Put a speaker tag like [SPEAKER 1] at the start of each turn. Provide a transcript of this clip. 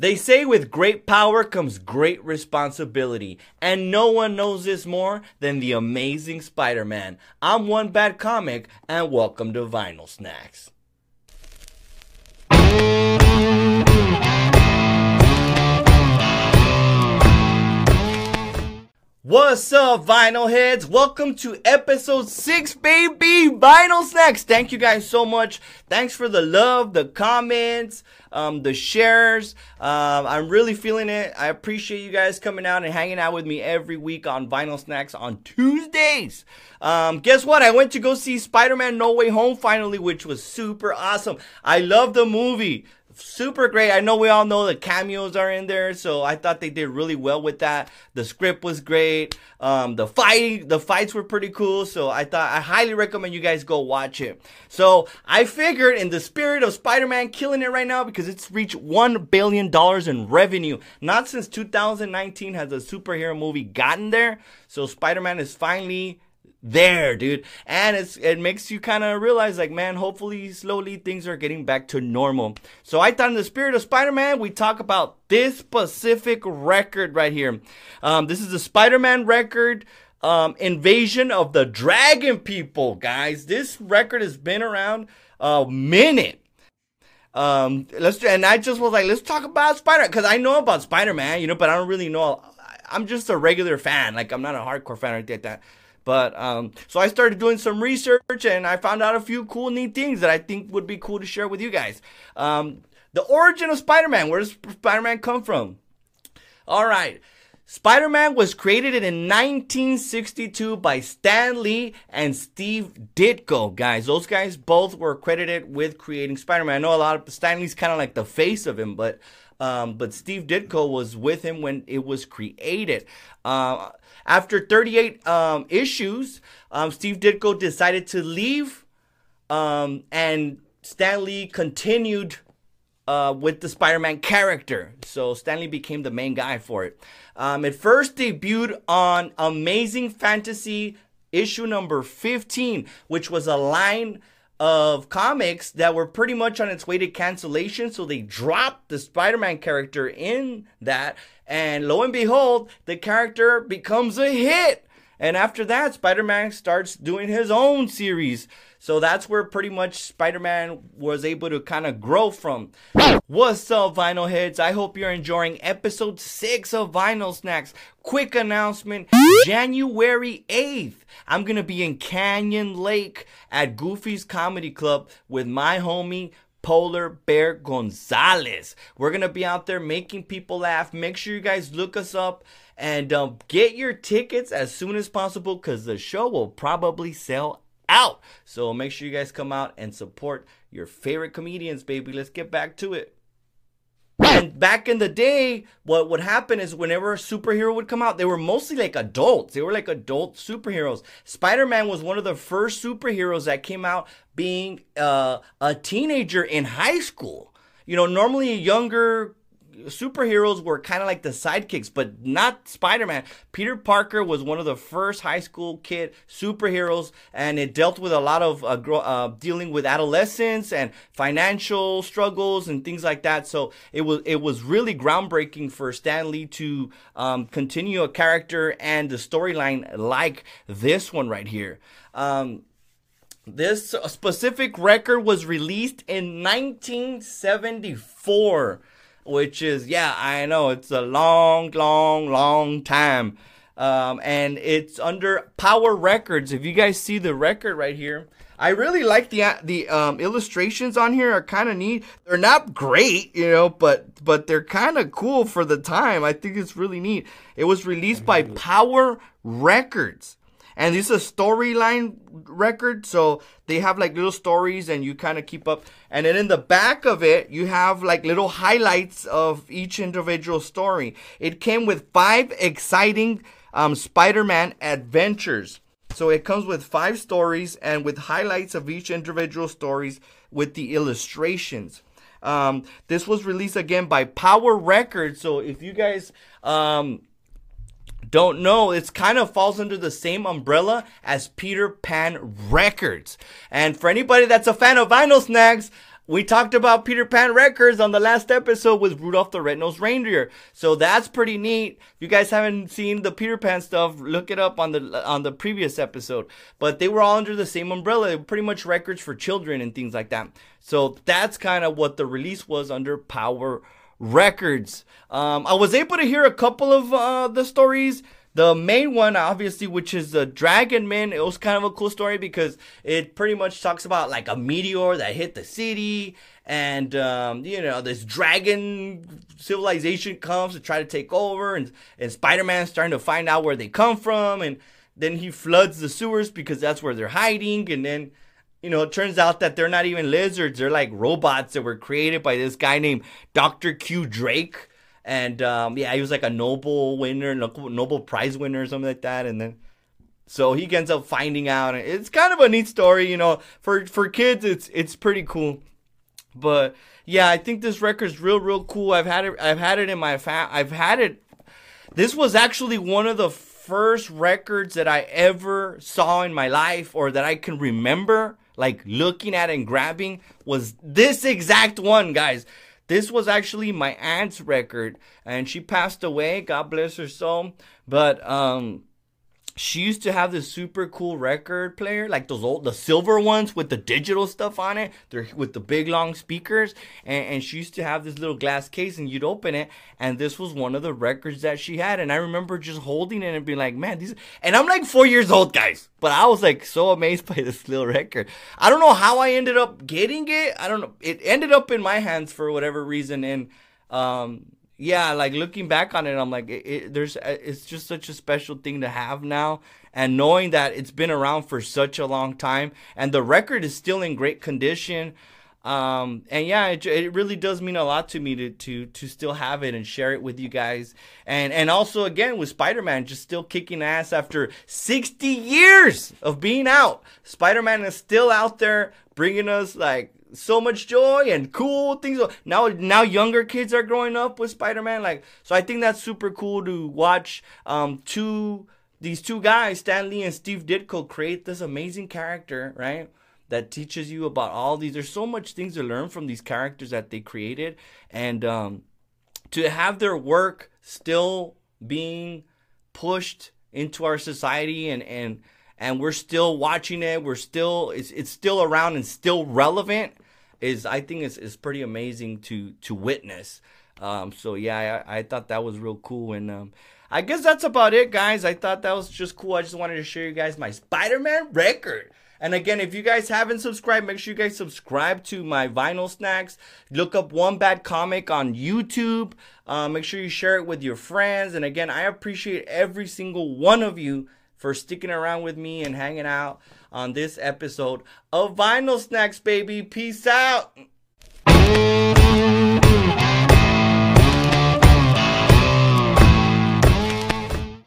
[SPEAKER 1] They say with great power comes great responsibility, and no one knows this more than the amazing Spider Man. I'm One Bad Comic, and welcome to Vinyl Snacks. What's up, vinyl heads? Welcome to episode six, baby. Vinyl snacks. Thank you guys so much. Thanks for the love, the comments, um, the shares. Um, I'm really feeling it. I appreciate you guys coming out and hanging out with me every week on Vinyl Snacks on Tuesdays. Um, guess what? I went to go see Spider-Man No Way Home finally, which was super awesome. I love the movie super great. I know we all know the cameos are in there, so I thought they did really well with that. The script was great. Um, the fighting, the fights were pretty cool. So I thought I highly recommend you guys go watch it. So I figured, in the spirit of Spider-Man killing it right now, because it's reached one billion dollars in revenue. Not since 2019 has a superhero movie gotten there. So Spider-Man is finally there, dude. And it's it makes you kind of realize, like, man, hopefully, slowly things are getting back to normal. So I thought, in the spirit of Spider-Man, we talk about this specific record right here. Um, this is the Spider-Man record. Um, invasion of the Dragon People, guys. This record has been around a minute. Um, let's and I just was like, let's talk about Spider because I know about Spider Man, you know, but I don't really know. I'm just a regular fan. Like I'm not a hardcore fan or anything like that. But um, so I started doing some research and I found out a few cool, neat things that I think would be cool to share with you guys. Um, the origin of Spider-Man. Where does Spider-Man come from? All right. Spider-Man was created in 1962 by Stan Lee and Steve Ditko, guys. Those guys both were credited with creating Spider-Man. I know a lot of Stan Lee's kind of like the face of him, but um, but Steve Ditko was with him when it was created. Uh, after 38 um, issues, um, Steve Ditko decided to leave, um, and Stan Lee continued uh, with the Spider-Man character. So Stan Lee became the main guy for it. Um, it first debuted on Amazing Fantasy issue number 15, which was a line of comics that were pretty much on its way to cancellation. So they dropped the Spider Man character in that. And lo and behold, the character becomes a hit. And after that, Spider Man starts doing his own series. So that's where pretty much Spider Man was able to kind of grow from. What's up, Vinyl Heads? I hope you're enjoying episode 6 of Vinyl Snacks. Quick announcement January 8th, I'm going to be in Canyon Lake at Goofy's Comedy Club with my homie. Polar Bear Gonzalez. We're gonna be out there making people laugh. Make sure you guys look us up and um, get your tickets as soon as possible because the show will probably sell out. So make sure you guys come out and support your favorite comedians, baby. Let's get back to it. And back in the day, what would happen is whenever a superhero would come out, they were mostly like adults. They were like adult superheroes. Spider Man was one of the first superheroes that came out being uh, a teenager in high school. You know, normally a younger superheroes were kind of like the sidekicks, but not Spider Man. Peter Parker was one of the first high school kid superheroes, and it dealt with a lot of uh, gro- uh, dealing with adolescence and financial struggles and things like that. So it was it was really groundbreaking for Stan Lee to um, continue a character and the storyline like this one right here. Um, this specific record was released in 1974 which is yeah, I know it's a long, long, long time. Um, and it's under Power Records. If you guys see the record right here, I really like the the um, illustrations on here are kind of neat. They're not great, you know, but but they're kind of cool for the time. I think it's really neat. It was released by Power Records and this is a storyline record so they have like little stories and you kind of keep up. And then in the back of it you have like little highlights of each individual story. It came with five exciting um, spider-man adventures. So it comes with five stories and with highlights of each individual stories with the illustrations. Um, this was released again by power records. So if you guys um, don't know, it's kind of falls under the same umbrella as Peter Pan Records. And for anybody that's a fan of vinyl snacks, we talked about Peter Pan Records on the last episode with Rudolph the Red-Nosed Reindeer. So that's pretty neat. If you guys haven't seen the Peter Pan stuff, look it up on the on the previous episode. But they were all under the same umbrella, pretty much records for children and things like that. So that's kind of what the release was under Power Records. Um, I was able to hear a couple of uh, the stories the main one, obviously, which is the Dragon Man, it was kind of a cool story because it pretty much talks about like a meteor that hit the city, and um, you know this dragon civilization comes to try to take over, and and Spider Man's starting to find out where they come from, and then he floods the sewers because that's where they're hiding, and then you know, it turns out that they're not even lizards. They're like robots that were created by this guy named Dr. Q Drake and um, yeah, he was like a Nobel winner, Nobel Prize winner or something like that. And then so he ends up finding out. It's kind of a neat story, you know. For for kids, it's it's pretty cool. But yeah, I think this record's real real cool. I've had it I've had it in my fa- I've had it. This was actually one of the first records that I ever saw in my life or that I can remember like looking at and grabbing was this exact one, guys. This was actually my aunt's record, and she passed away. God bless her soul. But um, she used to have this super cool record player, like those old, the silver ones with the digital stuff on it. They're with the big long speakers, and, and, she used to have this little glass case, and you'd open it, and this was one of the records that she had. And I remember just holding it and being like, "Man, these." And I'm like four years old, guys, but I was like so amazed by this little record. I don't know how I ended up getting it. I don't know. It ended up in my hands for whatever reason, and um yeah, like looking back on it, I'm like, it, it, there's, uh, it's just such a special thing to have now, and knowing that it's been around for such a long time, and the record is still in great condition. Um, and yeah, it, it really does mean a lot to me to, to, to still have it and share it with you guys. And, and also again with Spider-Man just still kicking ass after 60 years of being out. Spider-Man is still out there bringing us like so much joy and cool things. Now, now younger kids are growing up with Spider Man. Like, so I think that's super cool to watch. Um, two these two guys, Stan Lee and Steve Ditko, create this amazing character, right? That teaches you about all these. There's so much things to learn from these characters that they created, and um, to have their work still being pushed into our society and and and we're still watching it. We're still it's it's still around and still relevant. Is I think it's is pretty amazing to to witness. Um, so yeah, I, I thought that was real cool, and um, I guess that's about it, guys. I thought that was just cool. I just wanted to show you guys my Spider-Man record. And again, if you guys haven't subscribed, make sure you guys subscribe to my Vinyl Snacks. Look up One Bad Comic on YouTube. Uh, make sure you share it with your friends. And again, I appreciate every single one of you for sticking around with me and hanging out on this episode of Vinyl Snacks, baby. Peace out.